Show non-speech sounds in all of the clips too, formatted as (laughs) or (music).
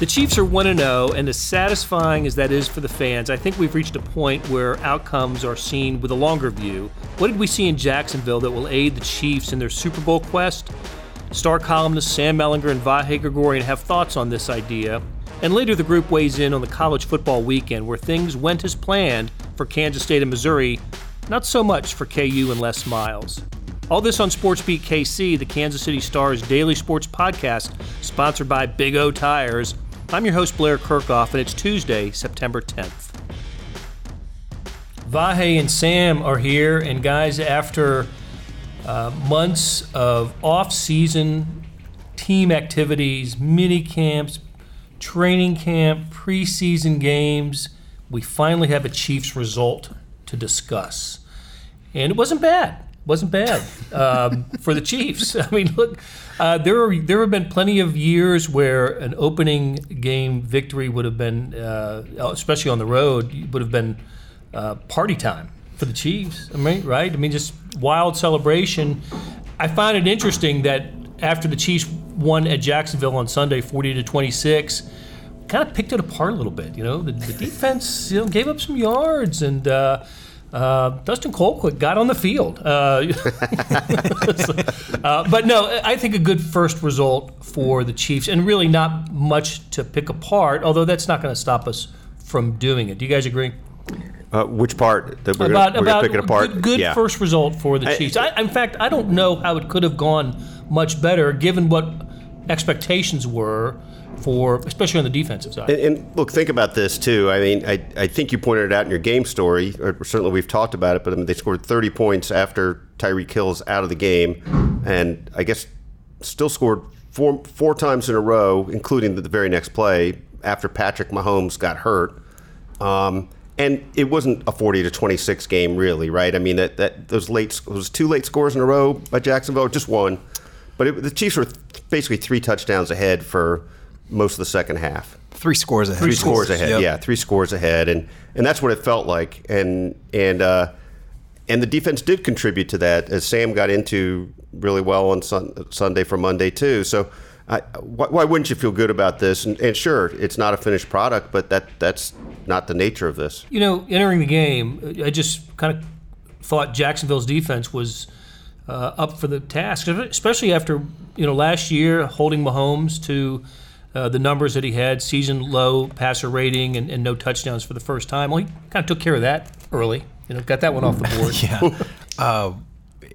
The Chiefs are 1 0, and as satisfying as that is for the fans, I think we've reached a point where outcomes are seen with a longer view. What did we see in Jacksonville that will aid the Chiefs in their Super Bowl quest? Star columnists Sam Mellinger and Vahe Gregorian have thoughts on this idea. And later, the group weighs in on the college football weekend where things went as planned for Kansas State and Missouri, not so much for KU and Les Miles. All this on SportsBeat KC, the Kansas City Star's daily sports podcast, sponsored by Big O Tires. I'm your host, Blair Kerkhoff, and it's Tuesday, September 10th. Vahe and Sam are here, and guys, after uh, months of off season team activities, mini camps, training camp, preseason games, we finally have a Chiefs result to discuss. And it wasn't bad wasn't bad um, for the Chiefs. (laughs) I mean, look, uh, there are, there have been plenty of years where an opening game victory would have been, uh, especially on the road, would have been uh, party time for the Chiefs. I mean, right? I mean, just wild celebration. I find it interesting that after the Chiefs won at Jacksonville on Sunday, forty to twenty six. Kind of picked it apart a little bit, you know. The, the defense, you know, gave up some yards, and uh, Dustin Colquitt got on the field. Uh, (laughs) uh, but no, I think a good first result for the Chiefs, and really not much to pick apart, although that's not going to stop us from doing it. Do you guys agree? Uh, which part that we're about, gonna, about pick it apart? Good, good yeah. first result for the Chiefs. I, in fact, I don't know how it could have gone much better, given what expectations were for, especially on the defensive side. And, and, look, think about this too. I mean, I, I think you pointed it out in your game story, or certainly we've talked about it. But I mean, they scored 30 points after Tyreek Hill's out of the game, and I guess still scored four four times in a row, including the, the very next play after Patrick Mahomes got hurt. Um, and it wasn't a 40 to 26 game, really, right? I mean, that, that those late was two late scores in a row by Jacksonville, just one. But it, the Chiefs were basically three touchdowns ahead for most of the second half. Three scores ahead. Three scores ahead. Yep. Yeah, three scores ahead, and and that's what it felt like. And and uh, and the defense did contribute to that as Sam got into really well on sun, Sunday for Monday too. So. I, why, why, wouldn't you feel good about this? And, and, sure, it's not a finished product, but that that's not the nature of this. You know, entering the game, I just kind of thought Jacksonville's defense was uh, up for the task, especially after you know last year holding Mahomes to uh, the numbers that he had, season low passer rating and, and, no touchdowns for the first time. Well, he kind of took care of that early. You know, got that one off the board. (laughs) yeah, uh,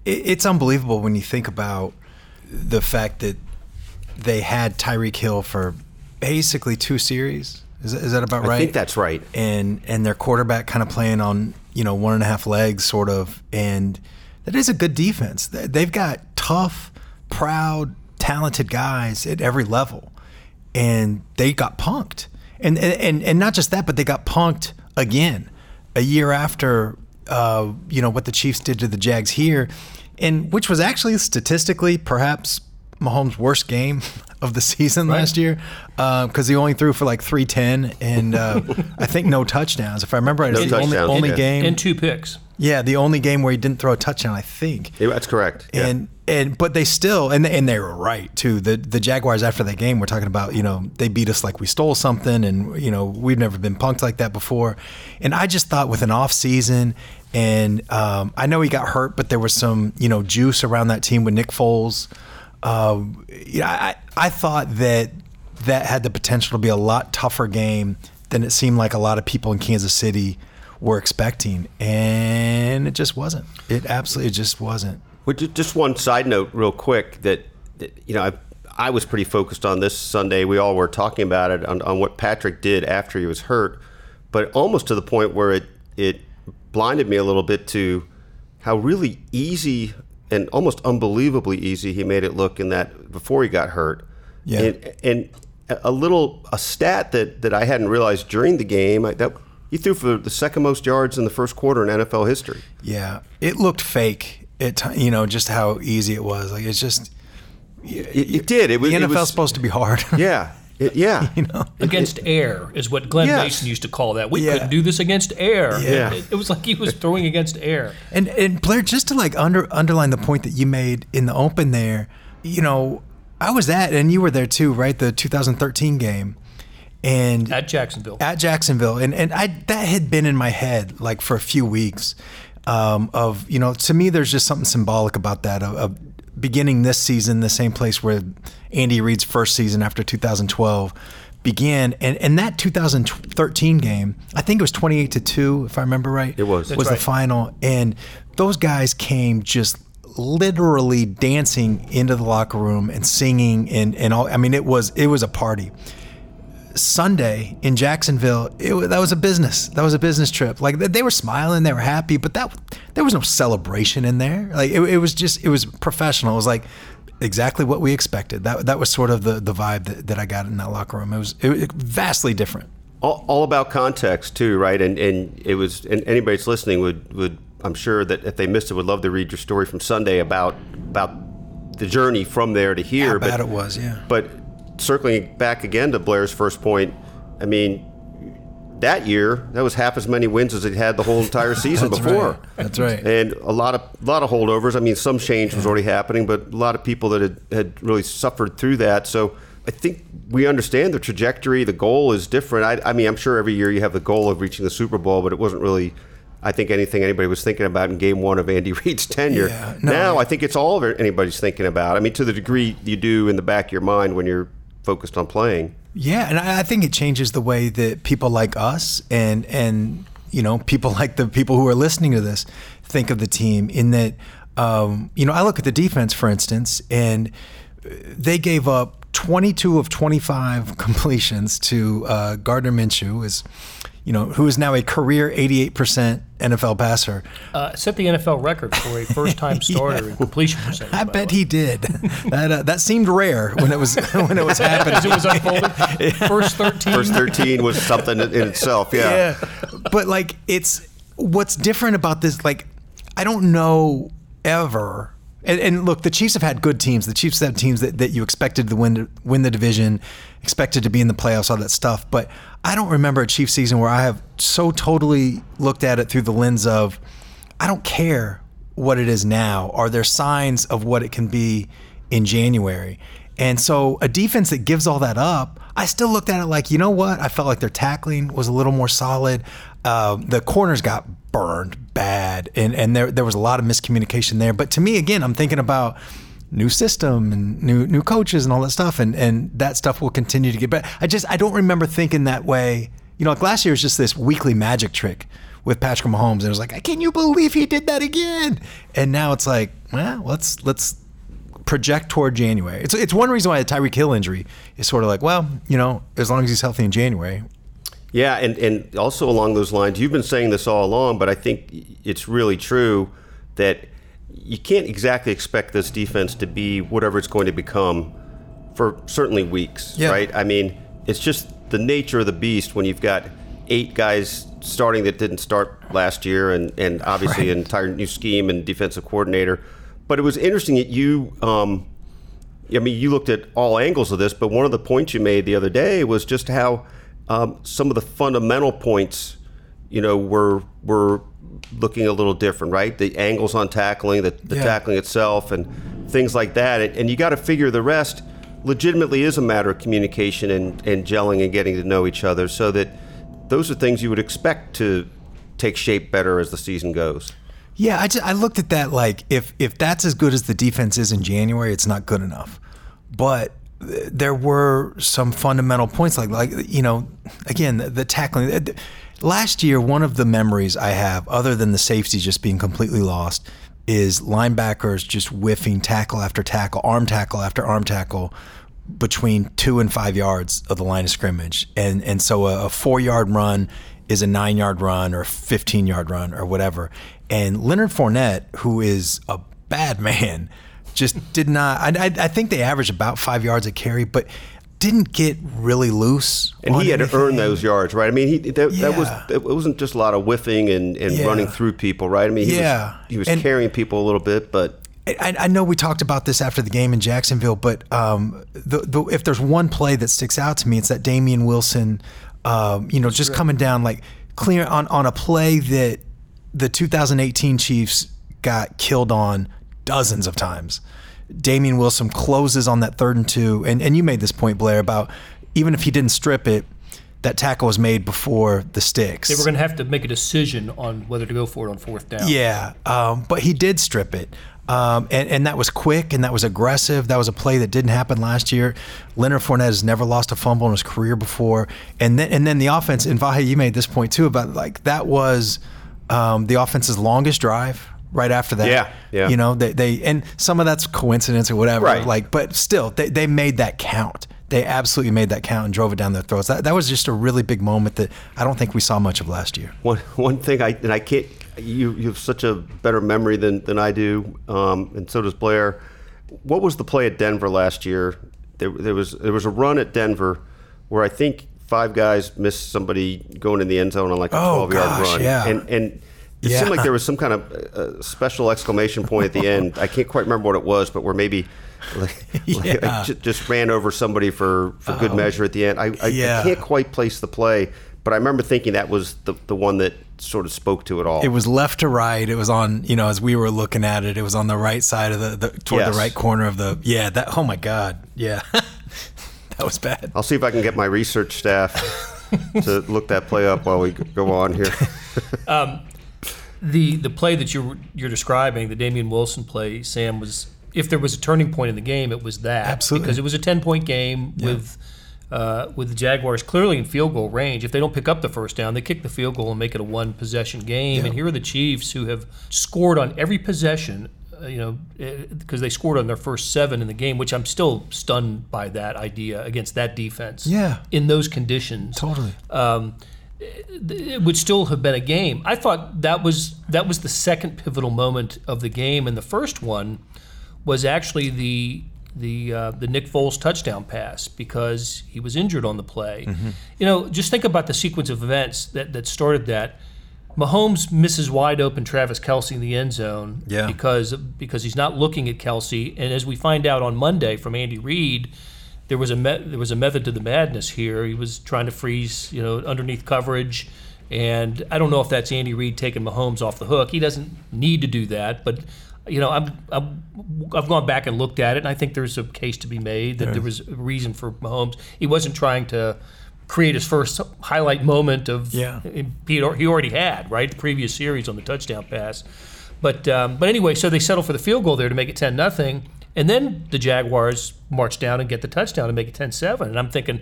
it, it's unbelievable when you think about the fact that they had Tyreek Hill for basically two series. Is that, is that about right? I think that's right. And and their quarterback kind of playing on you know one and a half legs, sort of, and that is a good defense. They've got tough, proud, talented guys at every level and they got punked. And, and, and not just that, but they got punked again a year after, uh, you know, what the Chiefs did to the Jags here, and which was actually statistically perhaps Mahomes' worst game (laughs) of the season right. last year because uh, he only threw for like 310 and uh, (laughs) I think no touchdowns. If I remember right, no it's the only, only yeah. game. And two picks. Yeah, the only game where he didn't throw a touchdown, I think. Yeah, that's correct. Yeah. And and but they still and and they were right too. The the Jaguars after that game were talking about you know they beat us like we stole something and you know we've never been punked like that before. And I just thought with an off season and um, I know he got hurt, but there was some you know juice around that team with Nick Foles. Uh, yeah, I I thought that that had the potential to be a lot tougher game than it seemed like a lot of people in Kansas City were expecting, and it just wasn't. It absolutely just wasn't. Well, just one side note, real quick, that, that you know, I, I, was pretty focused on this Sunday. We all were talking about it on, on what Patrick did after he was hurt, but almost to the point where it it blinded me a little bit to how really easy and almost unbelievably easy he made it look in that before he got hurt. Yeah. And, and a little a stat that, that I hadn't realized during the game that he threw for the second most yards in the first quarter in NFL history. Yeah, it looked fake. It you know just how easy it was. Like it's just it, it did. It was the NFL's supposed to be hard. (laughs) Yeah. It, yeah, (laughs) you know, against air is what Glen yes. Mason used to call that. We yeah. couldn't do this against air. Yeah, it, it, was like he was throwing against air. And and Blair, just to like under underline the point that you made in the open there, you know, I was at, and you were there too, right? The 2013 game, and At Jacksonville. at Jacksonville, and and I that had been in my head like for a few weeks. Um, of you know, to me, there's just something symbolic about that of, of beginning this season the same place where Andy Reid's first season after 2012 began, and and that 2013 game, I think it was 28 to two, if I remember right. It was. was the final, and those guys came just literally dancing into the locker room and singing and and all. I mean, it was it was a party. Sunday in Jacksonville, it, that was a business. That was a business trip. Like they, were smiling, they were happy, but that there was no celebration in there. Like it, it was just it was professional. It was like exactly what we expected. That that was sort of the the vibe that, that I got in that locker room. It was it, it vastly different. all, all about context too, right? And and it was and anybody that's listening would would I'm sure that if they missed it would love to read your story from Sunday about about the journey from there to here. How bad it was, yeah. But circling back again to Blair's first point, I mean, that year that was half as many wins as it had the whole entire (laughs) season That's before. right. That's right. And a lot of a lot of holdovers. I mean, some change was already happening, but a lot of people that had, had really suffered through that. So I think we understand the trajectory. The goal is different. I, I mean, I'm sure every year you have the goal of reaching the Super Bowl, but it wasn't really. I think anything anybody was thinking about in Game One of Andy (laughs) Reid's tenure. Yeah, no, now. I think it's all of anybody's thinking about. I mean, to the degree you do in the back of your mind when you're focused on playing. Yeah, and I think it changes the way that people like us and and you know people (laughs) like the people who are listening to this think of the team. In that, um, you know, I look at the defense, for instance, and they gave up 22 of 25 (laughs) completions to uh, Gardner Minshew, is you know who is now a career 88% NFL passer. Uh, set the NFL record for a first-time (laughs) starter in completion percentage. I bet he did. that uh, that seemed rare when it was (laughs) when it was happening. As it was unfolding. (laughs) First 13. First 13 was something in itself. Yeah. yeah. But like it's what's different about this, like, I don't know ever. And, and look, the Chiefs have had good teams. The Chiefs have teams that, that you expected to win win the division, expected to be in the playoffs, all that stuff. But I don't remember a Chiefs season where I have so totally looked at it through the lens of I don't care what it is now. Are there signs of what it can be in January? And so a defense that gives all that up, I still looked at it like, you know what? I felt like their tackling was a little more solid. Uh, the corners got burned bad, and and there there was a lot of miscommunication there. But to me, again, I'm thinking about new system and new new coaches and all that stuff, and and that stuff will continue to get better. I just I don't remember thinking that way. You know, like last year was just this weekly magic trick with Patrick Mahomes, and it was like, can you believe he did that again? And now it's like, well, let's let's project toward January. It's it's one reason why the Tyreek Hill injury is sort of like, well, you know, as long as he's healthy in January. Yeah, and, and also along those lines, you've been saying this all along, but I think it's really true that you can't exactly expect this defense to be whatever it's going to become for certainly weeks, Yeah. right? I mean, it's just the nature of the beast when you've got eight guys starting that didn't start last year, and, and obviously Right. an entire new scheme and defensive coordinator. But it was interesting that you. Um, I mean, you looked at all angles of this, but one of the points you made the other day was just how um, some of the fundamental points, you know, were were looking a little different, right? The angles on tackling, the, the Yeah. tackling itself, and things like that. And, and you got to figure the rest legitimately is a matter of communication and, and gelling and getting to know each other, so that those are things you would expect to take shape better as the season goes. Yeah, I, just, I looked at that like if if that's as good as the defense is in January, it's not good enough. But there were some fundamental points like like you know again the, the tackling. uh, Last year, one of the memories I have, other than the safety just being completely lost, is linebackers just whiffing tackle after tackle, arm tackle after arm tackle between two and five yards of the line of scrimmage. And and so a, a four yard run is a nine yard run or a 15 yard run or whatever. And Leonard Fournette, who is a bad man, just did not. I, I, I think they averaged about five yards a carry, but didn't get really loose. And he had to anything. earn those yards, right? I mean, he that, that was it wasn't just a lot of whiffing and, and Yeah. running through people, right? I mean, he Yeah. was, he was And- carrying people a little bit, but I, I know we talked about this after the game in Jacksonville, but um, the, the, if there's one play that sticks out to me, it's that Damien Wilson, um, you know, just coming down like clear on, on a play that the 2018 Chiefs got killed on dozens of times. Damien Wilson closes on that third and two, and, and you made this point, Blair, about even if he didn't strip it, that tackle was made before the sticks. They were going to have to make a decision on whether to go for it on fourth down. Yeah, um, but he did strip it. Um, and, and that was quick and that was aggressive. That was a play that didn't happen last year. Leonard Fournette has never lost a fumble in his career before. And then and then the offense, and Vahe, you made this point too about like that was um, the offense's longest drive right after that. Yeah, yeah. You know, they, they and some of that's coincidence or whatever. Right. Like, but still, they, they made that count. They absolutely made that count and drove it down their throats. That, that was just a really big moment that I don't think we saw much of last year. One one thing I and I can't you you have such a better memory than than I do, um, and so does Blair. What was the play at Denver last year? There, there was there was a run at Denver where I think five guys missed somebody going in the end zone on like a twelve yard run, yeah. and and. It Yeah. seemed like there was some kind of uh, special exclamation point at the end. I can't quite remember what it was, but where maybe (laughs) like, like Yeah. Oh. I just ran over somebody for, for good measure at the end. I, I, Yeah. I can't quite place the play, but I remember thinking that was the, the one that sort of spoke to it all. It was left to right. It was on, you know, as we were looking at it, it was on the right side of the, the toward Yes. the right corner of the. Yeah, that. Oh my God. Yeah, (laughs) (laughs) that was bad. I'll see if I can get my research staff to (laughs) look that play up while we go on here. (laughs) the the play that you're you're describing, the Damien Wilson play, Sam was if there was a turning point in the game, it was that Absolutely. because it was a ten point game with. Uh, with the Jaguars clearly in field goal range, if they don't pick up the first down, they kick the field goal and make it a one possession game. And here are the Chiefs who have scored on every possession, you know, because they scored on their first seven in the game, which I'm still stunned by that idea against that defense. Yeah. In those conditions Totally. um, it would still have been a game. I thought that was that was the second pivotal moment of the game, and the first one was actually the the uh, the Nick Foles touchdown pass because he was injured on the play. You know, just think about the sequence of events that that started that. Mahomes misses wide open Travis Kelce in the end zone Yeah. because because he's not looking at Kelce, and as we find out on Monday from Andy Reid, there was a me- there was a method to the madness here. He was trying to freeze, you know, underneath coverage, and I don't know if that's Andy Reid taking Mahomes off the hook. He doesn't need to do that, but you know, I'm, I'm I've gone back and looked at it, and I think there's a case to be made that there was a reason for Mahomes. He wasn't trying to create his first highlight moment of Yeah. he already had right the previous series on the touchdown pass. But um, but anyway, so they settle for the field goal there to make it ten nothing, and then the Jaguars march down and get the touchdown to make it 10-7. And I'm thinking,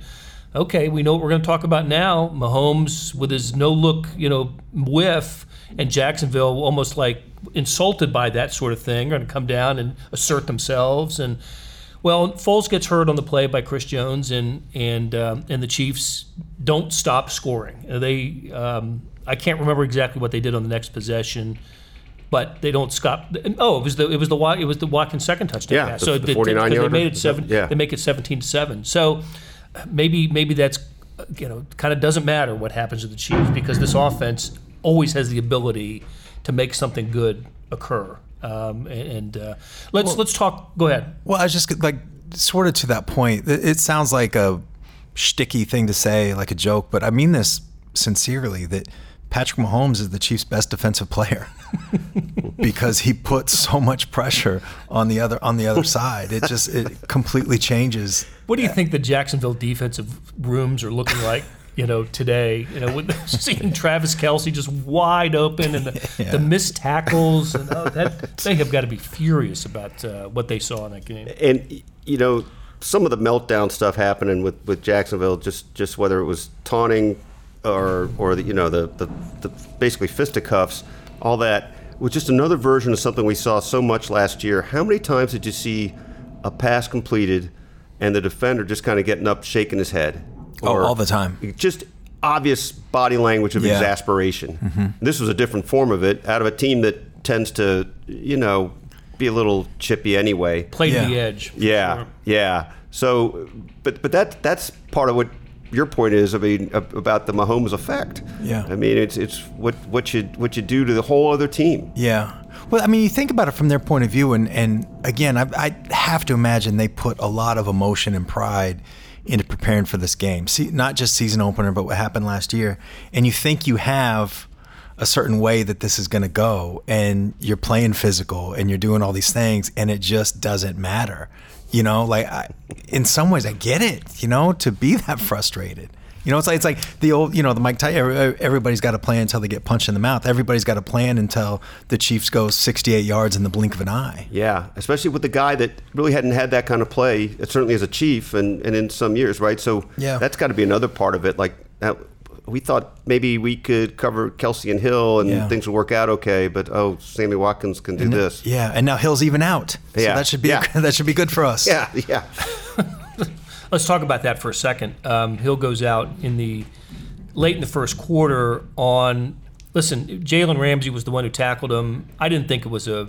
okay, we know what we're going to talk about now. Mahomes with his no look, you know, whiff, and Jacksonville almost like insulted by that sort of thing, are going to come down and assert themselves and. Well, Foles gets hurt on the play by Chris Jones, and and um, and the Chiefs don't stop scoring. They, um, I can't remember exactly what they did on the next possession, but they don't stop. Oh, it was the it was the it was the Watkins second touchdown Yeah, pass. the- so the they, 49 they made it seven. yeah. They make it seventeen to seven. So maybe maybe that's you know kind of doesn't matter what happens to the Chiefs because this offense always has the ability to make something good occur. Um, and uh, let's let's talk. Go ahead. Well, I was just like sort of to that point. It, it sounds like a shticky thing to say, like a joke, but I mean this sincerely. That Patrick Mahomes is the Chiefs' best defensive player (laughs) because he puts so much pressure on the other on the other side. It just it completely changes. What do you think the Jacksonville defensive rooms are looking like? You know, today, you know, with (laughs) seeing Travis Kelce just wide open and the, (laughs) Yeah. the missed tackles, and oh, that (laughs) they have got to be furious about uh, what they saw in that game. and you know some of the meltdown stuff happening with, with Jacksonville, just just whether it was taunting or or the, you know the, the the basically fisticuffs, all that was just another version of something we saw so much last year. How many times did you see a pass completed and the defender just kind of getting up, shaking his head? Oh, all the time. Just obvious body language of Yeah. exasperation. Mm-hmm. This was a different form of it out of a team that tends to, you know, be a little chippy anyway. Play to the edge. Yeah, Sure. yeah. So, but but that that's part of what your point is. I mean, about the Mahomes effect. Yeah. I mean, it's it's what what you what you do to the whole other team. Yeah. Well, I mean, you think about it from their point of view, and, and again, I, I have to imagine they put a lot of emotion and pride into preparing for this game. See, not just season opener, but what happened last year. And you think you have a certain way that this is going to go, and you're playing physical, and you're doing all these things, and it just doesn't matter. You know, like I, in some ways, I get it. You know, to be (laughs) that frustrated. You know, it's like it's like the old, you know, the Mike Tyson. Everybody's got a plan until they get punched in the mouth. Everybody's got a plan until the Chiefs go 68 yards in the blink of an eye. Yeah, especially with the guy that really hadn't had that kind of play, uh, certainly as a Chief, and, and in some years, right? So Yeah. that's got to be another part of it. Like that, we thought maybe we could cover Kelce and Hill and Yeah. things would work out okay, but oh, Sammy Watkins can do this. Yeah, and now Hill's even out. So Yeah. that should be Yeah. (laughs) that should be good for us. Yeah, yeah. (laughs) Let's talk about that for a second. Um, Hill goes out in the late in the first quarter on. Listen, Jalen Ramsey was the one who tackled him. I didn't think it was a,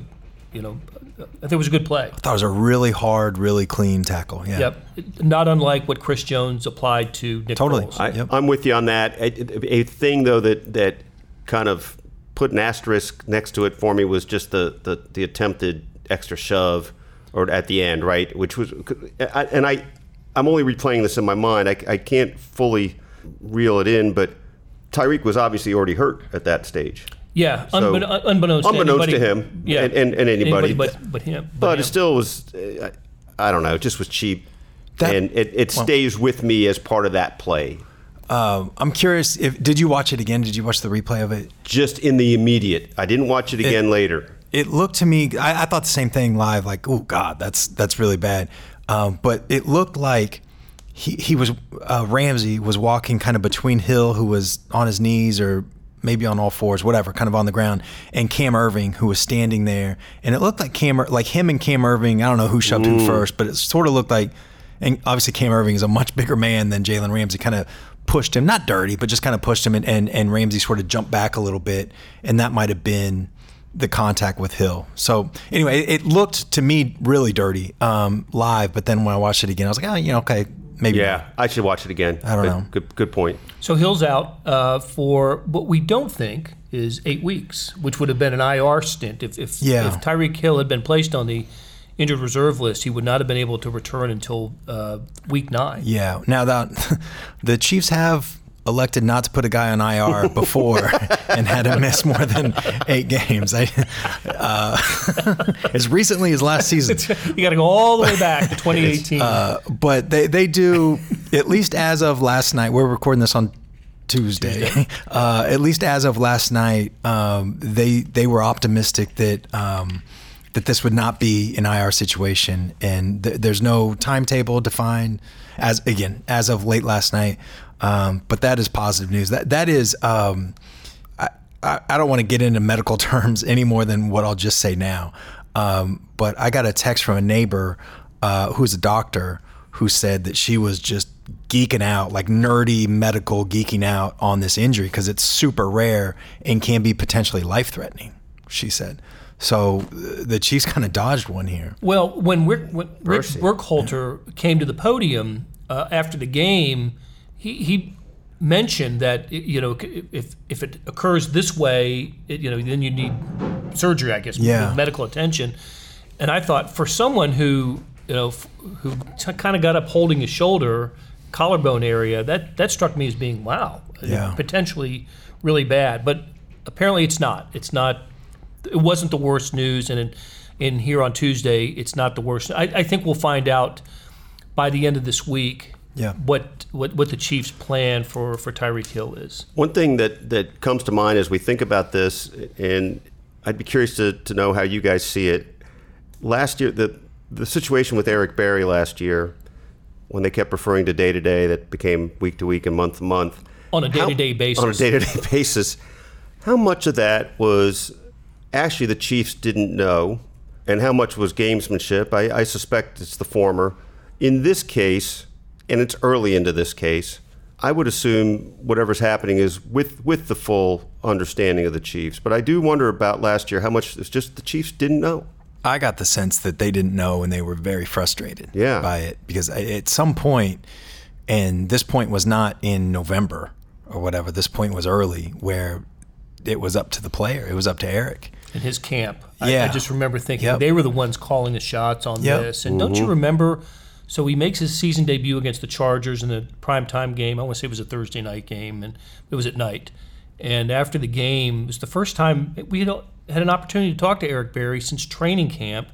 you know, I think it was a good play. That was a really hard, really clean tackle. Yeah. Yep, not unlike what Chris Jones applied to Nick Totally. I, Yep. I'm with you on that. A, a thing though that that kind of put an asterisk next to it for me was just the the, the attempted extra shove or at the end, right? Which was, I- and I I'm only replaying this in my mind. I, I can't fully reel it in, but Tyreek was obviously already hurt at that stage. Yeah, So- unbeknown, unbeknownst, Unbeknownst to, to him yeah, and- and- and anybody. but but him. But him. it still was, I don't know, it just was cheap. That- and it, it stays with me as part of that play. Um, I'm curious if did you watch it again? Did you watch the replay of it? Just in the immediate. I didn't watch it again later. It looked to me. I, I thought the same thing live. Like, oh God, that's that's really bad. Um, but it looked like he he was uh, Ramsey was walking kind of between Hill, who was on his knees or maybe on all fours, whatever, kind of on the ground, and Cam Erving, who was standing there. And it looked like Cam, like him and Cam Erving. I don't know who shoved him first, but it sort of looked like. And obviously, Cam Erving is a much bigger man than Jalen Ramsey. Kind of pushed him, not dirty, but just kind of pushed him, and, and and Ramsey sort of jumped back a little bit, and that might have been the contact with Hill. So anyway, it, it looked to me really dirty um, live, but then when I watched it again, I was like, oh, you know, okay, maybe. Yeah, I should watch it again. I don't But know. Good, good point. So Hill's out uh, for what we don't think is eight weeks, which would have been an IR stint. If if, Yeah. if Tyreek Hill had been placed on the injured reserve list, he would not have been able to return until uh, week nine. Yeah. Now that (laughs) the Chiefs have elected not to put a guy on IR (laughs) before and had him miss more than eight games. I, uh, (laughs) as recently as last season. You got to go all the way back to 2018. Uh, but they, they do, at least as of last night, we're recording this on Tuesday. (laughs) Uh, at least as of last night, um, they they were optimistic that um, that this would not be an IR situation, and th- there's no timetable defined. As again, as of late last night, um, but that is positive news. That that is. Um, I, I I don't want to get into medical (laughs) terms any more than what I'll just say now. Um, but I got a text from a neighbor uh, who's a doctor who said that she was just geeking out, like nerdy medical geeking out on this injury because it's super rare and can be potentially life threatening. She said. So uh, the Chiefs kind of dodged one here. Well, when Rick, when Rick Mercy. Burkholder came to the podium uh, after the game, he, he mentioned that you know if if it occurs this way, it, you know then you need surgery, I guess, Yeah. medical attention. And I thought for someone who you know f- who t- kind of got up holding his shoulder, collarbone area, that that struck me as being wow, uh, Yeah. potentially really bad. But apparently it's not. It's not it wasn't the worst news, and in, in here on Tuesday, it's not the worst. I, I think we'll find out by the end of this week Yeah. what, what what the Chiefs' plan for for Tyreek Hill is. One thing that, that comes to mind as we think about this, and I'd be curious to, to know how you guys see it. Last year, the the situation with Eric Berry last year, when they kept referring to day to day, that became week to week and month to month. On a day-to-day basis. On a day to day basis, how much of that was actually the Chiefs didn't know, and how much was gamesmanship? I, I suspect it's the former. In this case, and it's early into this case, I would assume whatever's happening is with with the full understanding of the Chiefs. But I do wonder about last year how much it's just the Chiefs didn't know. I got the sense that they didn't know and they were very frustrated Yeah. by it because at some point, and this point was not in November or whatever, this point was early where it was up to the player, it was up to Eric. in his camp. I, I just remember thinking Yep. they were the ones calling the shots on Yep. this. And mm-hmm. don't you remember? So he makes his season debut against the Chargers in the primetime game. I want to say it was a Thursday night game, and it was at night. And after the game, it was the first time we had, had an opportunity to talk to Eric Berry since training camp,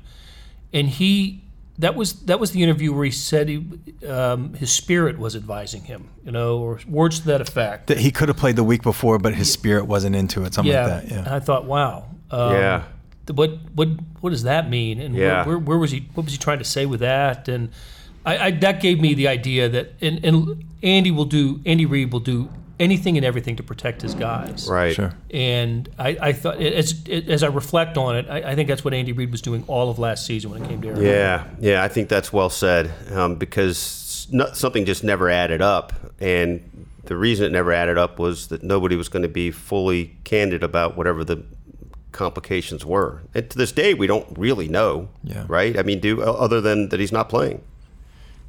and he that was that was the interview where he said he, um, his spirit was advising him, you know, or words to that effect. That he could have played the week before, but his spirit wasn't into it. Something yeah, like that. and Yeah. I thought, wow, um, Yeah. What what what does that mean? And Yeah. where, where, where was he? What was he trying to say with that? And I, I that gave me the idea that and, and Andy will do Andy Reid will do anything and everything to protect his guys. Right. Sure. And I, I thought, as, as I reflect on it, I, I think that's what Andy Reid was doing all of last season when it came to Aaron. Yeah, yeah, I think that's well said um, because no, something just never added up, and the reason it never added up was that nobody was going to be fully candid about whatever the complications were. And to this day, we don't really know. Yeah. Right. I mean, do other than that he's not playing.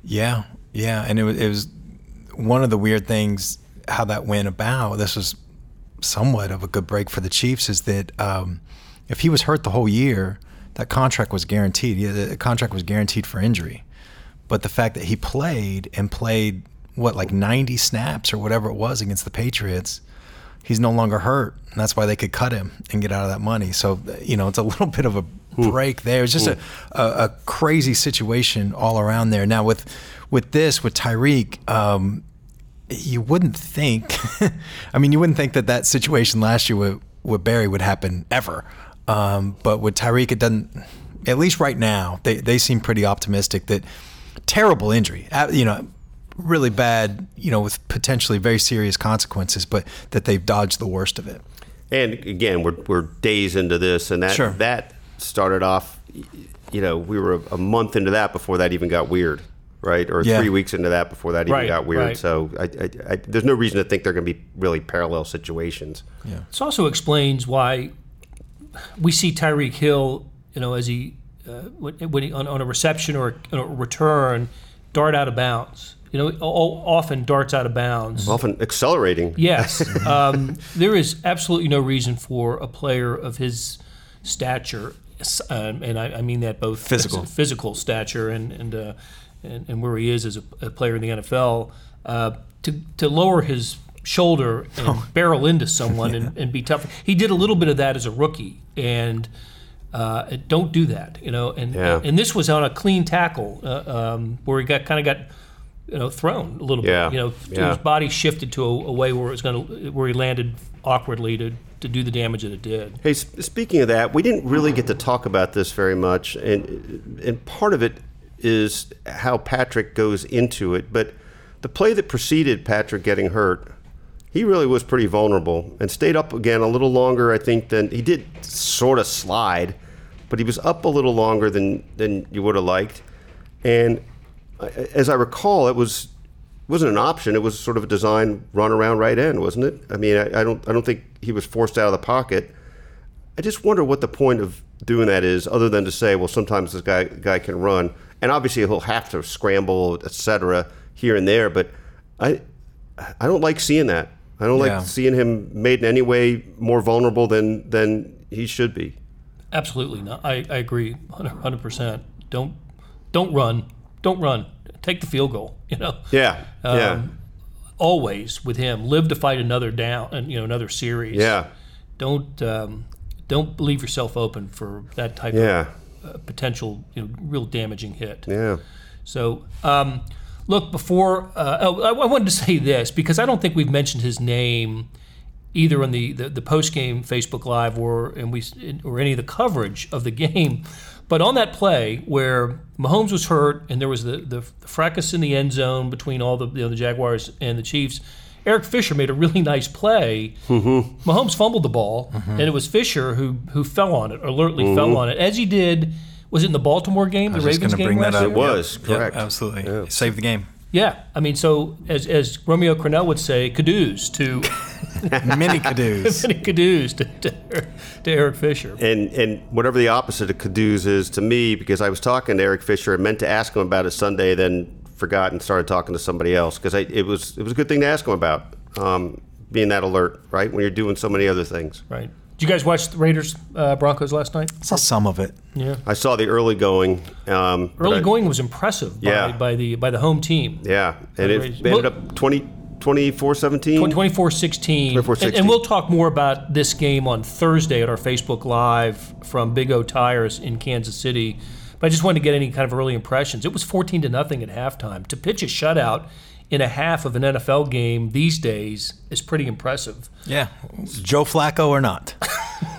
Yeah, yeah, and it was, it was one of the weird things how that went about. This was somewhat of a good break for the Chiefs. Is that um, if he was hurt the whole year, that contract was guaranteed. Yeah, the contract was guaranteed for injury, but the fact that he played and played what like 90 snaps or whatever it was against the Patriots. He's no longer hurt, and that's why they could cut him and get out of that money. So, you know, it's a little (laughs) bit of a break there. It's just a, a, a crazy situation all around there. Now with with this with Tyreek, um, you wouldn't think. (laughs) I mean, you wouldn't think that that situation last year with with Berry would happen ever. Um, but with Tyreek, it doesn't. At least right now, they they seem pretty optimistic that terrible injury. uh, You know. Really bad, you know, with potentially very serious consequences, but that they've dodged the worst of it. And again, we're, we're days into this, and that Sure. that started off. You know, we were a month into that before that even got weird, right? Or Yeah. three weeks into that before that even Right, got weird. right. So I, I, I, there's no reason to think they're going to be really parallel situations. This also explains why we see Tyreek Hill, you know, as he uh, when when he on, on a reception or a, a return, dart out of bounds. You know, often darts out of bounds. Often accelerating. Yes, (laughs) um, there is absolutely no reason for a player of his stature, s- um, and I, I mean that both Physical. physical stature, and and, uh, and and where he is as a, a player in the NFL, uh, to to lower his shoulder and Oh. (laughs) barrel into someone and, and be tough. He did a little bit of that as a rookie, and. Uh, don't do that, you know. And Yeah. and this was on a clean tackle uh, um, where he got kind of got, you know, thrown a little Yeah. bit. You know, Yeah. his body shifted to a, a way where it was going to where he landed awkwardly to, to do the damage that it did. Hey, speaking of that, we didn't really get to talk about this very much, and and part of it is how Patrick goes into it. But the play that preceded Patrick getting hurt, he really was pretty vulnerable and stayed up again a little longer. I think than he did, sort of slide, but he was up a little longer than than you would have liked. And as I recall, it was wasn't an option. It was sort of a design run around right end, wasn't it? I mean, I, I don't I don't think he was forced out of the pocket. I just wonder what the point of doing that is, other than to say, well, sometimes this guy guy can run, and obviously he'll have to scramble, etc. here and there. But I I don't like seeing that. I don't Yeah. like seeing him made in any way more vulnerable than than he should be. Absolutely not. I, I agree, hundred percent. Don't don't run. Don't run. Take the field goal. (laughs) You know. Yeah, yeah, Um, Always with him, live to fight another down and you know another series. yeah, Don't um, don't leave yourself open for that type yeah, of uh, potential you know real damaging hit. yeah. So, um, look, before uh, oh, I, I wanted to (laughs) say this because I don't think we've mentioned his name either on the, the, the post game Facebook Live or and we or any of the coverage of the (laughs) game. But on that play where Mahomes was hurt and there was the, the, fracas in the end zone between all the you know, the Jaguars and the Chiefs, Eric Fisher made a really (laughs) nice play. Mm-hmm. Mahomes fumbled the ball, and it was Fisher who who fell on it, alertly fell on it, as he did. Was it in the Baltimore game, the Mm-hmm. I was just Ravens gonna game bring that last up. year? It was Yep, correct. absolutely. Save the game. Yeah, I mean, so as, as Romeo Crennel would say, cadoos to (laughs) (laughs) Mini cadoos. many cadoos to, to, to Eric Fisher. And and whatever the opposite of Caduce is to me, because I was talking to Eric Fisher and meant to ask him about it Sunday, then forgot and started talking to somebody else because it was it was a good thing to ask him about um, being that alert, right? When you're doing so many other things. Right. Did you guys watch the Raiders uh, Broncos last night? Saw some of it. Yeah. I saw the early going. Um, Early I- going was impressive by, Yeah. by the by the home team. Yeah, and it Raiders. ended Well- up 20, 24-17. 24-16. 24-16. And, and we'll talk more about this game on Thursday at our Facebook Live from Big O Tires in Kansas City. But I just wanted to get any kind of early impressions. It was 14 to nothing at halftime. To pitch a shutout in a half of an NFL game these days is pretty impressive. Yeah, Joe Flacco or not.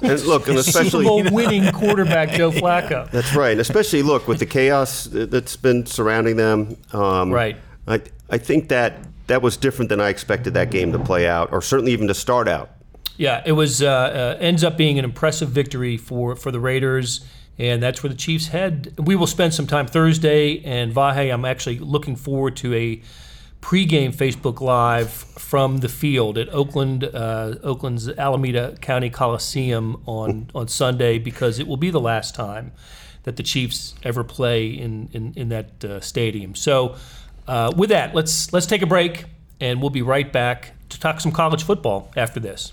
And look, and (laughs) Super especially Bowl winning quarterback Joe Flacco. That's right, and especially look with the chaos that's been surrounding them. Um, Right. I I think that that was different than I expected that game to play out, or certainly even to start out. Yeah, it was uh, uh, ends up being an impressive victory for for the Raiders, and that's where the Chiefs head. We will spend some time Thursday, and Vahe, I'm actually looking forward to a pregame Facebook Live from the field at Oakland, uh, Oakland's Alameda County Coliseum on on Sunday because it will be the last time that the Chiefs ever play in in, in that uh, stadium. So, uh, with that, let's let's take a break, and we'll be right back to talk some college football after this.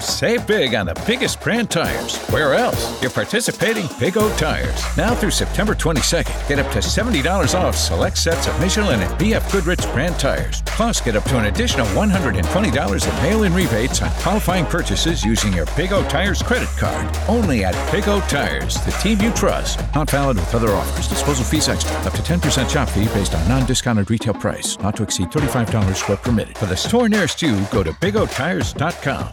Save big on the biggest brand tires. Where else? You're participating Big O Tires. Now through September 22nd, get up to $70 off select sets of Michelin and BF Goodrich brand tires. Plus, get up to an additional $120 in mail in rebates on qualifying purchases using your Big O Tires credit card. Only at Big O Tires, the team you trust. Not valid with other offers. Disposal fees extra. Up to 10% shop fee based on non discounted retail price. Not to exceed $35 where permitted. For the store nearest you, go to BigOTires.com.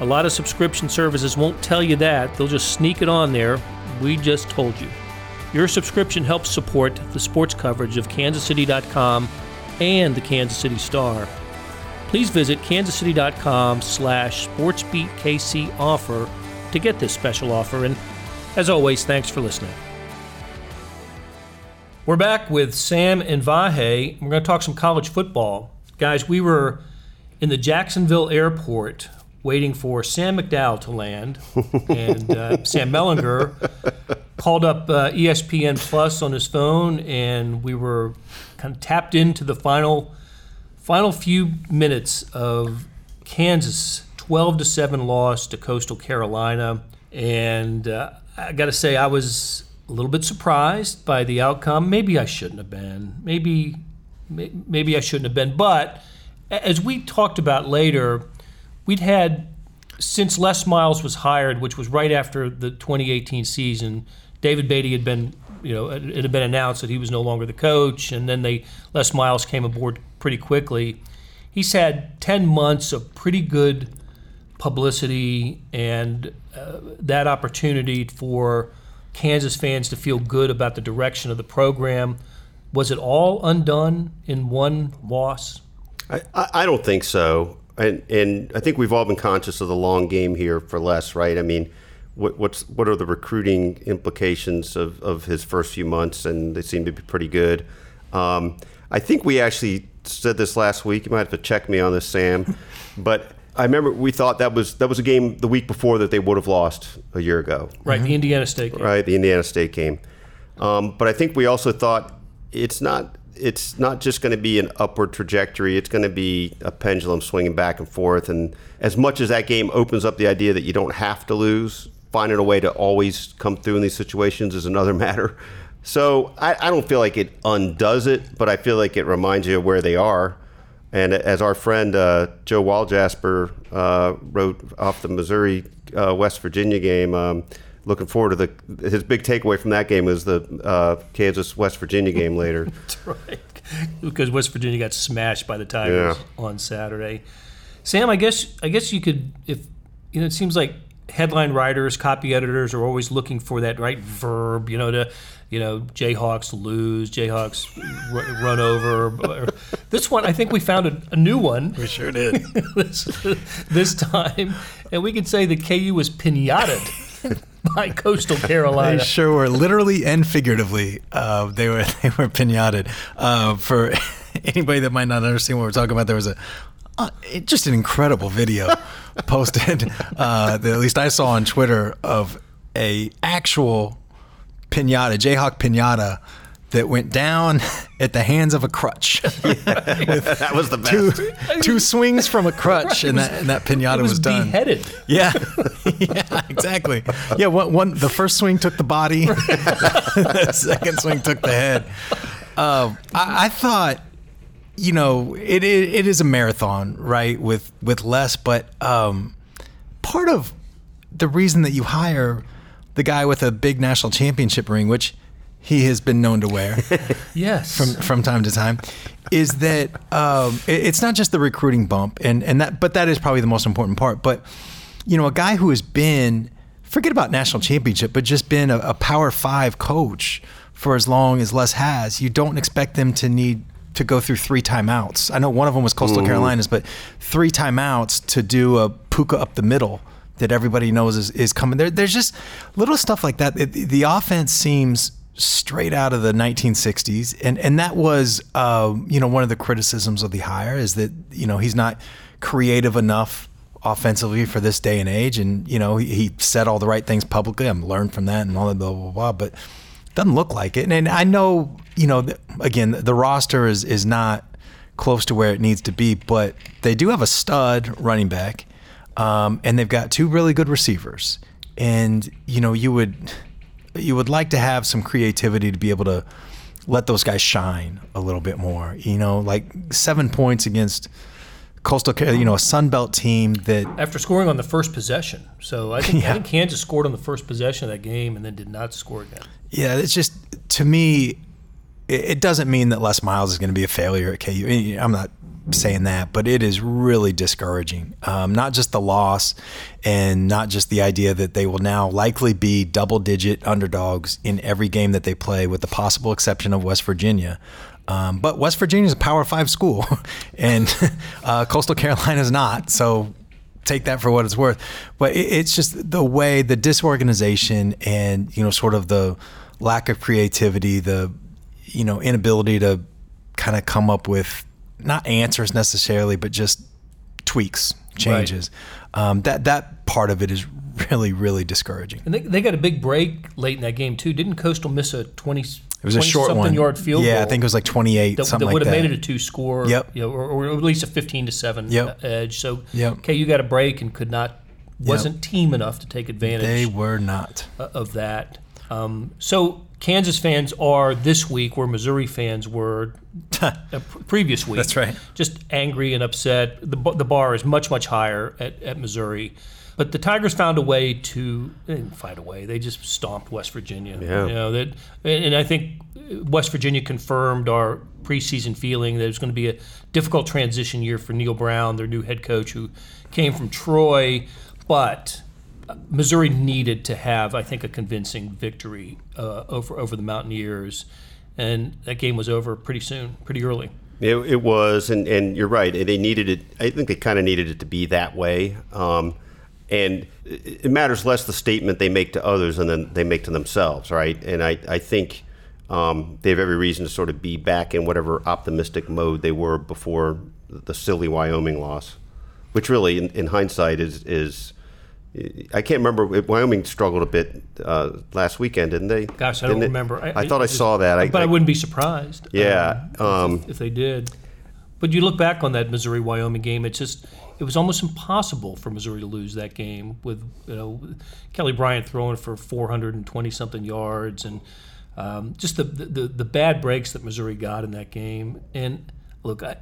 A lot of subscription services won't tell you that. They'll just sneak it on there. We just told you. Your subscription helps support the sports coverage of kansascity.com and the Kansas City Star. Please visit kansascity.com slash sportsbeatkc offer to get this special offer. And as always, thanks for listening. We're back with Sam and Vahe. We're going to talk some college football. Guys, we were in the Jacksonville airport waiting for Sam McDowell to land, and uh, Sam Mellinger called up uh, ESPN Plus on his phone, and we were kind of tapped into the final final few minutes of Kansas 12 to 7 loss to Coastal Carolina, and uh, I got to say I was a little bit surprised by the outcome. Maybe I shouldn't have been. Maybe maybe I shouldn't have been, but as we talked about later, we'd had since Les Miles was hired, which was right after the 2018 season. David Beaty had been, you know, it had been announced that he was no longer the coach, and then they Les Miles came aboard pretty quickly. He's had 10 months of pretty good publicity and uh, that opportunity for Kansas fans to feel good about the direction of the program. Was it all undone in one loss? I I don't think so, and and I think we've all been conscious of the long game here for Les, right? I mean, what, what's what are the recruiting implications of, of his first few months, and they seem to be pretty good. Um, I think we actually said this last week. You might have to check me on this, Sam, (laughs) but I remember we thought that was that was a game the week before that they would have lost a year ago Right, the Indiana State game. right? The Indiana State game. Um, but I think we also thought it's not it's not just going to be an upward trajectory. It's going to be a pendulum swinging back and forth. And as much as that game opens up the idea that you don't have to lose, finding a way to always come through in these situations is another (laughs) matter. So I, I don't feel like it undoes it, but I feel like it reminds you of where they are. And as our friend uh, Joe Walljasper uh, wrote off the Missouri uh, West Virginia game, um, looking forward to the his big takeaway from that game was the uh, Kansas West Virginia game (laughs) later. right. Because West Virginia got smashed by the Tigers Yeah. on Saturday. Sam, I guess I guess you could if you know it seems like headline writers, copy editors are always looking for that right verb, you know, to you know, Jayhawks lose, Jayhawks r- run over. (laughs) This one, I think we found a, a new one We sure did. (laughs) this, this time, and we could say that KU was pinated (laughs) by Coastal Carolina. They sure were, literally and figuratively. Uh, they were (laughs) they were pinated. Uh, for (laughs) anybody that might not understand what we're talking about, there was a uh, it, just an incredible video posted uh, that at least I saw on Twitter of a actual pinata, Jayhawk pinata that went down (laughs) at the hands of a crutch. (laughs) (laughs) that was the best. two, two swings from a crutch, and that, and that pinata It was, was done. beheaded. Yeah, yeah, exactly. Yeah, one, one the first swing took the body, the second swing took the head. Um, I, I thought, you know, it, it it is a marathon, right? With with Les, but um, part of the reason that you hire the guy with a big national championship ring, which he has been known to wear. (laughs) Yes. from from time to time. Is that um, it- it's not just the recruiting bump and and that but that is probably the most important part. But you know a guy who has been forget about national championship but just been a, a power five coach for as long as Les has you don't expect them to need to go through three timeouts. I know one of them was Coastal Carolinas but three timeouts to do a puka up the middle that everybody knows is, is coming. There there's just little stuff like that. It- the offense seems straight out of the 1960s, and and that was um, you know one of the criticisms of the hire is that you know he's not creative enough offensively for this day and age, and you know he, he said all the right things publicly. I'm learned from that and all that blah blah blah, but doesn't look like it. And, and I know you know again the roster is is not close to where it needs to be, but they do have a stud running back, um, and they've got two really good receivers, and you know you would you would like to have some creativity to be able to let those guys shine a little bit more. You know, like seven points against Coastal, you know, a Sun Belt team that After scoring on the first possession. So I think, I think Kansas scored on the first possession of that game and then did not score again. Yeah, it's just to me, it, it doesn't mean that Les Miles is going to be a failure at KU. I'm not saying that, but it is really discouraging. Um, not just the loss, and not just the idea that they will now likely be double-digit underdogs in every game that they play, with the possible exception of West Virginia. Um, but West Virginia is a Power Five school, (laughs) and (laughs) uh, Coastal Carolina is not. So take that for what it's worth. But it, it's just the way the disorganization and you know sort of the lack of creativity, the you know inability to kind of come up with not answers necessarily, but just tweaks, changes. Um, that that part of it is really really discouraging. And they, they got a big break late in that game, too. Didn't Coastal miss a 20 It was a short something one. yard field yeah, goal? I think it was like 28, that, something that would like have that. made it a two score, Yep. you know, or, or at least a 15 to 7 Yep. edge. So, Yep. okay, you got a break and could not, wasn't team enough to take advantage they were not. uh, of that. Um, so, Kansas fans are this week where Missouri fans were (laughs) previous week. That's right. Just angry and upset. The, the bar is much, much higher at, at Missouri. But the Tigers found a way to they didn't find a way. They just stomped West Virginia. Yeah. You know that, and and I think West Virginia confirmed our preseason feeling that it was going to be a difficult transition year for Neal Brown, their new head coach, who came from Troy, but Missouri needed to have, I think, a convincing victory uh, over over the Mountaineers, and that game was over pretty soon, pretty early. It, it was, and, and you're right. They needed it. I think they kind of needed it to be that way. Um, and it matters less the statement they make to others than then they make to themselves, right? And I, I think um, they have every reason to sort of be back in whatever optimistic mode they were before the silly Wyoming loss, which really, in, in hindsight, is is I can't remember. Wyoming struggled a bit uh, last weekend, didn't they? Gosh, I Didn't don't they? remember. I, thought I saw that. I, but I, wouldn't be surprised. Yeah, um, um, if, if they did. But you look back on that Missouri Wyoming game, it's just it was almost impossible for Missouri to lose that game with you know Kelly Bryant throwing for 420 something yards and um, just the, the the bad breaks that Missouri got in that game. And look, I,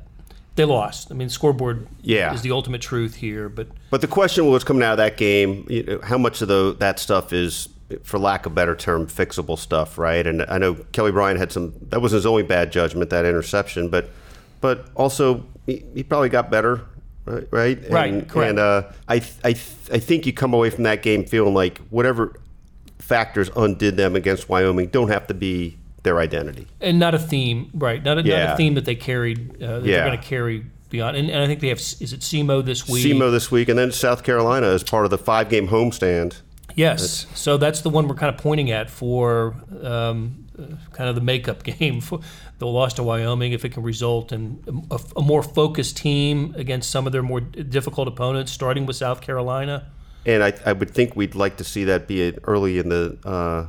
they lost. I mean, scoreboard Yeah. is the ultimate truth here, but But the question was coming out of that game, you know, how much of the, that stuff is, for lack of a better term, fixable stuff, right? And I know Kelly Bryant had some. That was his only bad judgment, that interception. But, but also he, he probably got better, right? Right. Right, And, correct. And uh, I, I, I think you come away from that game feeling like whatever factors undid them against Wyoming don't have to be their identity. and not a theme, right? Not a, not a theme that they carried. Uh, that Yeah. they're going to carry beyond. And, and I think they have. Is it SEMO this week? SEMO this week, and then South Carolina as part of the five-game homestand. Yes. so that's the one we're kind of pointing at for um, uh, kind of the makeup (laughs) game for the loss to Wyoming. If it can result in a, a more focused team against some of their more difficult opponents, starting with South Carolina. And I, I would think we'd like to see that be early in the uh,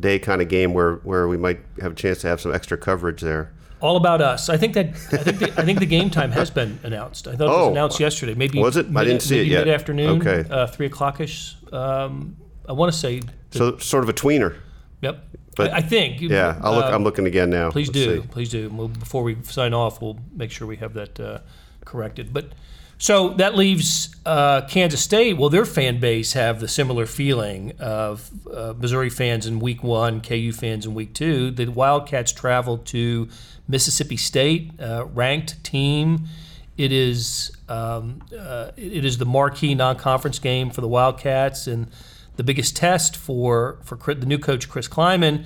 day kind of game where, where we might have a chance to have some extra coverage there. All about us. I think that I think the, I think the game time has been announced. I thought it was Oh. announced yesterday. Maybe Was it? I didn't see it yet. Mid afternoon. Okay. Uh, three o'clock ish. Um, I want to say. So sort of a tweener. Yep. But- I, I think. Yeah, I'll look. um, I'm looking again now. Please Let's do, see. please do. We'll, before we sign off, we'll make sure we have that uh, corrected. But so that leaves uh, Kansas State. Well, their fan base have the similar feeling of uh, Missouri fans in Week One, KU fans in Week Two. The Wildcats traveled to Mississippi State, uh, ranked team. It is um, uh, it is the marquee non-conference game for the Wildcats and the biggest test for for the new coach Chris Klieman.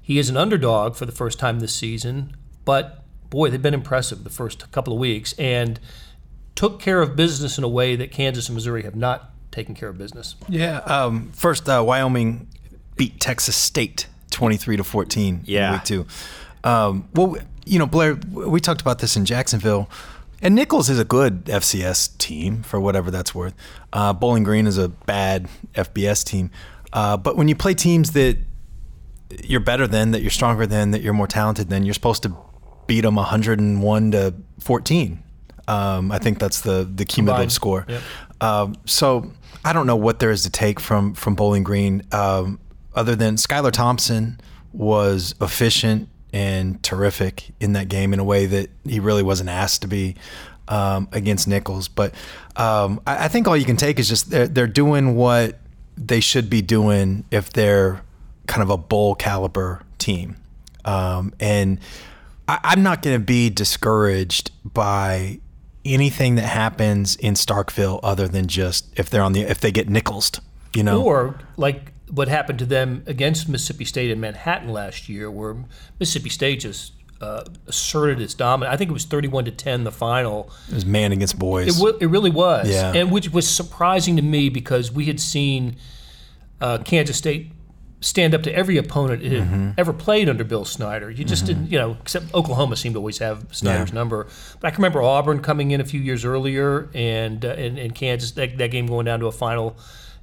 He is an underdog for the first time this season, but boy, they've been impressive the first couple of weeks and took care of business in a way that Kansas and Missouri have not taken care of business. Yeah. Um, first, uh, Wyoming beat Texas State twenty-three to fourteen. Yeah. In week two. Um, well, you know, Blair, we talked about this in Jacksonville, and Nicholls is a good FCS team for whatever that's worth. Uh, Bowling Green is a bad FBS team, uh, but when you play teams that you're better than, that you're stronger than, that you're more talented than, you're supposed to beat them 101 to 14. Um, I think that's the the cumulative Combined. score. Yep. Um, so I don't know what there is to take from from Bowling Green, um, other than Skylar Thompson was efficient and terrific in that game in a way that he really wasn't asked to be um, against Nicholls. But um, I, I think all you can take is just they're they're doing what they should be doing if they're kind of a bowl caliber team, um, and I, I'm not going to be discouraged by anything that happens in Starkville other than just if they're on the if they get nickeled, you know. Or like what happened to them against Mississippi State in Manhattan last year, where Mississippi State just uh, asserted its dominance. I think it was 31 to 10 the final. it was man against boys. It, w- it really was, Yeah. and which was surprising to me because we had seen uh, Kansas State stand up to every opponent it had Mm-hmm. ever played under Bill Snyder. You just didn't, you know, except Oklahoma seemed to always have Snyder's Yeah. number. But I can remember Auburn coming in a few years earlier, and uh, and, and Kansas that, that game going down to a final.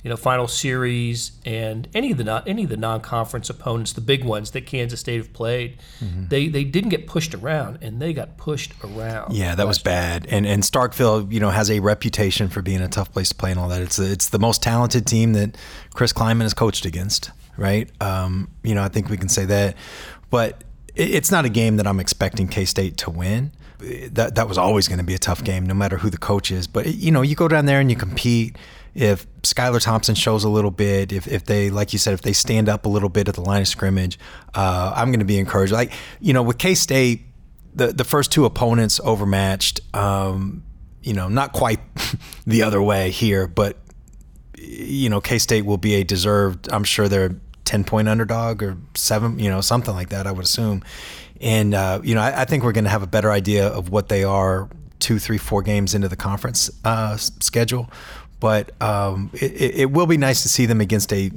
You know, final series, and any of the non, any of the non-conference opponents, the big ones that Kansas State have played, Mm-hmm. they they didn't get pushed around, and they got pushed around. yeah, that was bad. And and Starkville, you know, has a reputation for being a tough place to play and all that. It's it's the most talented team that Chris Klieman has coached against, right? Um, you know, I think we can say that. But it's not a game that I'm expecting K State to win. That that was always going to be a tough game, no matter who the coach is. But you know, you go down there and you compete. If Skylar Thompson shows a little bit, if, if they, like you said, if they stand up a little bit at the line of scrimmage, uh, I'm going to be encouraged. Like, you know, with K State, the, the first two opponents overmatched, um, you know, not quite (laughs) the other way here, but, you know, K State will be a deserved, I'm sure they're 10 point underdog or seven, you know, something like that, I would assume. And, uh, you know, I, I think we're going to have a better idea of what they are two, three, four games into the conference uh, schedule. But um, it, it will be nice to see them against a,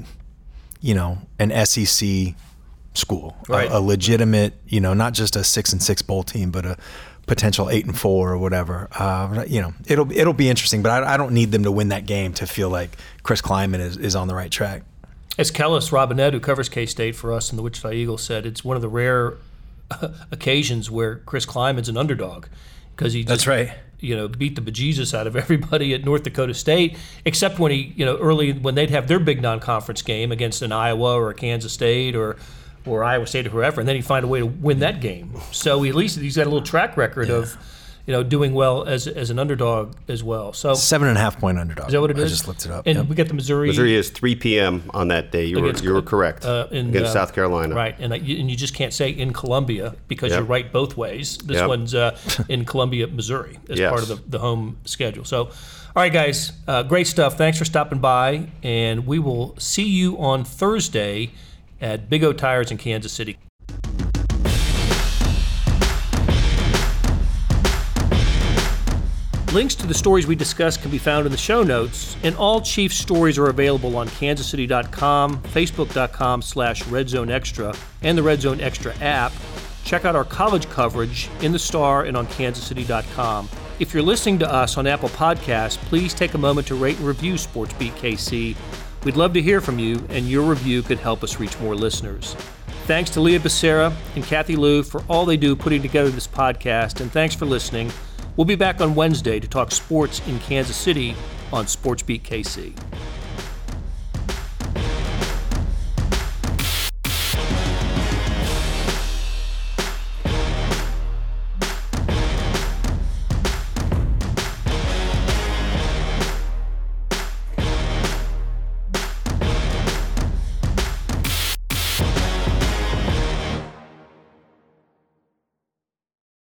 you know, an SEC school, a- a, legitimate, you know, not just a six and six bowl team, but a potential eight and four or whatever. Uh, you know, it'll it'll be interesting, but I, I don't need them to win that game to feel like Chris Klieman is, is on the right track. As Kellis Robinett, who covers K State for us in the Wichita Eagle, said, it's one of the rare (laughs) occasions where Chris Klieman's an underdog because he just, That's right. You know, beat the bejesus out of (laughs) everybody at North Dakota State, except when he, you know, early when they'd have their big non-conference game against an Iowa or a Kansas State or or Iowa State or whoever, and then he'd find a way to win that game. So he, at least he's got a little track record of, you know, doing well as as an underdog as well. So Seven and a half point underdog. is that what it I is? just looked it up. And Yep. we got the Missouri. Missouri is 3 p.m. on that day. You were you were correct uh, in, against uh, South Carolina. Right, and, uh, you, and you just can't say in Columbia because Yep. you're right both ways. This Yep. one's uh, (laughs) in Columbia, Missouri, as Yes. part of the, the home schedule. So, all right, guys, uh, great stuff. Thanks for stopping by, and we will see you on Thursday at Big O Tires in Kansas City. Links to the stories we discussed can be found in the show notes, and all Chiefs stories are available on kansascity.com, facebook.com slash redzoneextra, and the Red Zone Extra app. Check out our college coverage in the Star and on kansascity.com. If you're listening to us on Apple Podcasts, please take a moment to rate and review SportsBeat KC. We'd love to hear from you, and your review could help us reach more listeners. Thanks to Leah Becerra and Kathy Lou for all they do putting together this podcast, and thanks for listening. We'll be back on Wednesday to talk sports in Kansas City on SportsBeat KC.